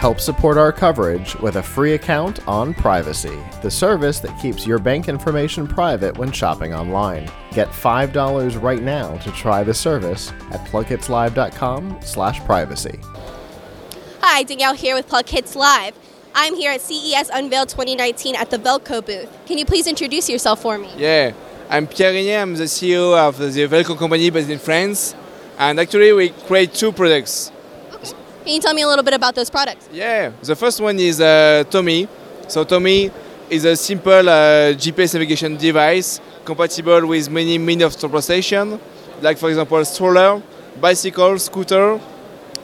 Help support our coverage with a free account on Privacy, the service that keeps your bank information private when shopping online. Get $5 right now to try the service at plughitslive.com/privacy. Hi, Danielle here with Plug Hits Live. I'm here at CES Unveil 2019 at the Velco booth. Can you please introduce yourself for me? Yeah, I'm Pierre Régnier. I'm the CEO of the Velco company based in France. And actually, we create two products. Can you tell me a little bit about those products? Yeah, the first one is uh, Tommy. So Tommy is a simple uh, GPS navigation device compatible with many means of transportation, like for example stroller, bicycle, scooter.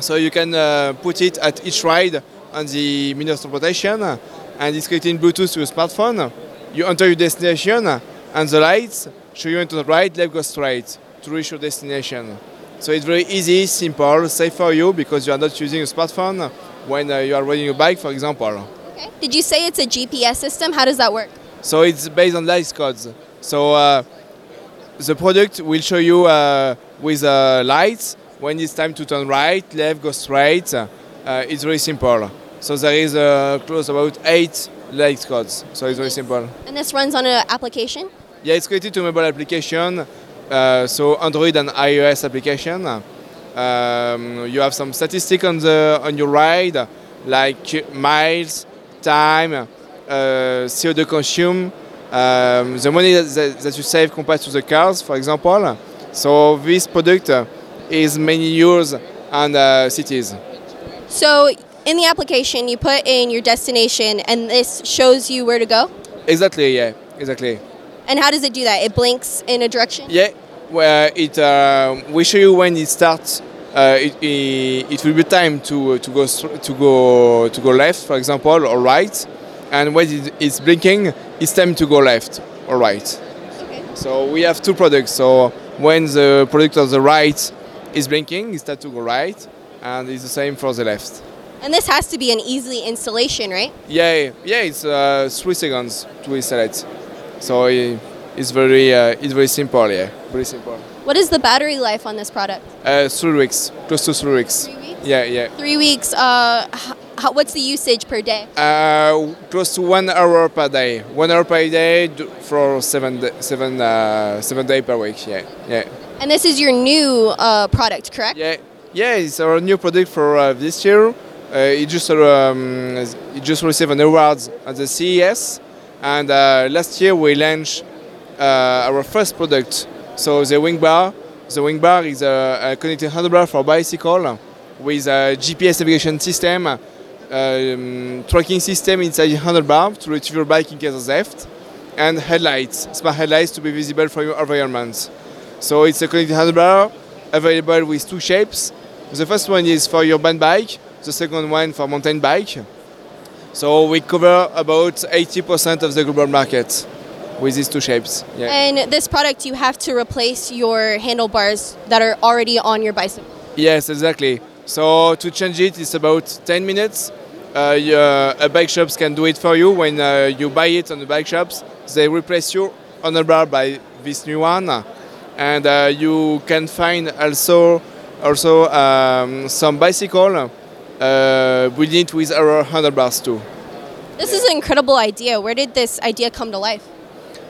So you can uh, put it at each ride on the means of transportation, and it's connected Bluetooth to your smartphone. You enter your destination, and the lights show you into the right, left, go straight to reach your destination. So it's very easy, simple, safe for you because you are not using a smartphone when uh, you are riding a bike, for example. Okay. Did you say it's a GPS system? How does that work? So it's based on light codes. So uh, the product will show you uh, with uh, lights when it's time to turn right, left, go straight. Uh, it's very simple. So there is uh, close about eight light codes. So it's very simple. And this runs on an application? Yeah, it's connected to mobile application. Uh, so Android and iOS application. Um, you have some statistics on the on your ride, like miles, time, uh, CO2 consume, um, the money that, that, you save compared to the cars, for example. So this product is many years and uh, cities. So in the application, you put in your destination, and this shows you where to go. Exactly. Yeah. Exactly. And how does it do that? It blinks in a direction. Yeah, well, it uh, we show you when it starts. Uh, it, it, it, will be time to to go to go to go left, for example, or right, and when it, it's blinking, it's time to go left or right. Okay. So we have two products. So when the product on the right is blinking, it's time to go right, and it's the same for the left. And this has to be an easy installation, right? Yeah, yeah, it's uh, three seconds to install it. So it's very uh, it's very simple, yeah, very simple. What is the battery life on this product? Uh, three weeks, close to three weeks. Three weeks. Yeah, yeah. Three weeks. Uh, how, what's the usage per day? Uh, close to one hour per day. One hour per day for seven seven uh, seven day per week. Yeah, yeah. And this is your new uh, product, correct? Yeah, yeah. It's our new product for uh, this year. Uh, it just um, it just received an award at the CES, and uh, last year we launched uh, our first product. So the Wink Bar. The Wink Bar is a, a connected handlebar for bicycle with a GPS navigation system, um, tracking system inside the handlebar to retrieve your bike in case of theft, and headlights, smart headlights to be visible from your environment. So it's a connected handlebar available with two shapes. The first one is for your band bike, the second one for mountain bike. So we cover about 80% of the global market with these two shapes. Yeah. And this product, you have to replace your handlebars that are already on your bicycle. Yes, exactly. So to change it, it's about 10 minutes. Uh, your, a bike shops can do it for you. When uh, you buy it on the bike shops, they replace your handlebar by this new one, and uh, you can find also also um, some bicycle uh, it with our handlebars too. This is an incredible idea. Where did this idea come to life?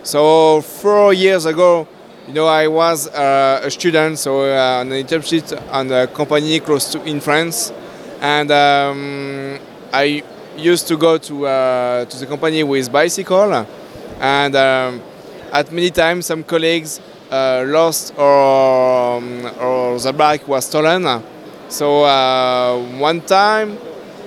So four years ago, you know, I was uh, a student, so uh, an internship on a company close to in France, and um, I used to go to uh, to the company with bicycle, and um, at many times some colleagues uh, lost or um, or the bike was stolen. So uh, one time.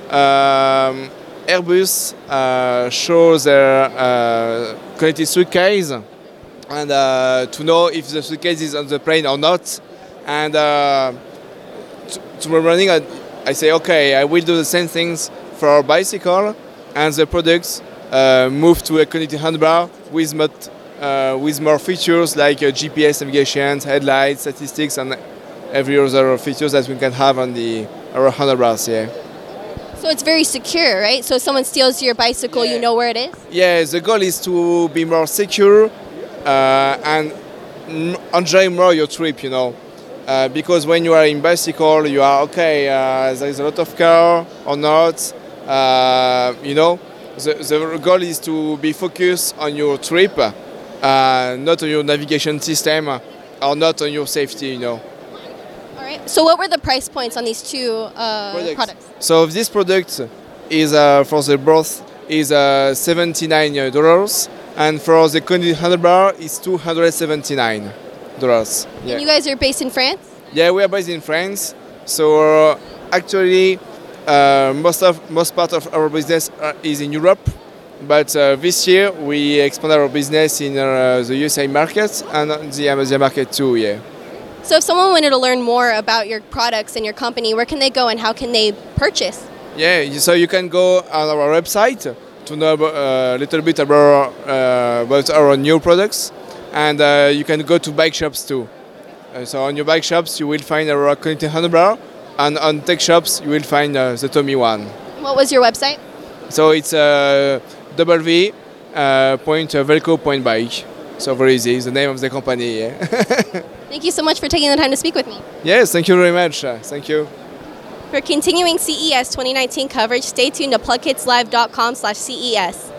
Um, Airbus uh, shows their uh, connected suitcase and uh, to know if the suitcase is on the plane or not. And uh, tomorrow morning, I, I, say, okay, I will do the same things for our bicycle, and the products uh, move to a connected handlebar with, uh, with more features like GPS navigation, headlights, statistics, and every other features that we can have on the our handlebars. Yeah. So it's very secure, right? So if someone steals your bicycle, yeah. you know where it is? Yeah, the goal is to be more secure uh, and enjoy more your trip, you know. Uh, because when you are in bicycle, you are okay, uh, there is a lot of car or not, Uh, you know, the, the goal is to be focused on your trip, uh, not on your navigation system uh, or not on your safety. You know. Right. So, what were the price points on these two uh, products? So this product is uh, for the broth is uh, 79 dollars, and for the cognitive handlebar is 279 dollars. And you guys are based in France? Yeah, we are based in France. So uh, actually, uh, most of most part of our business uh, is in Europe. But uh, this year we expand our business in uh, the USA market and the Amazon market too. Yeah. So, if someone wanted to learn more about your products and your company, where can they go and how can they purchase? Yeah. So you can go on our website to know a little bit about uh, about our new products, and uh, you can go to bike shops too. Uh, so on your bike shops you will find our connected handlebar, and on tech shops you will find uh, the Tommy one. What was your website? So it's uh, w uh, point uh, velco point bike. So very easy. It's the name of the company. Yeah. Thank you so much for taking the time to speak with me. yes. Thank you very much. Uh, thank you. For continuing CES 2019 coverage, stay tuned to plugkidslive.com/ces.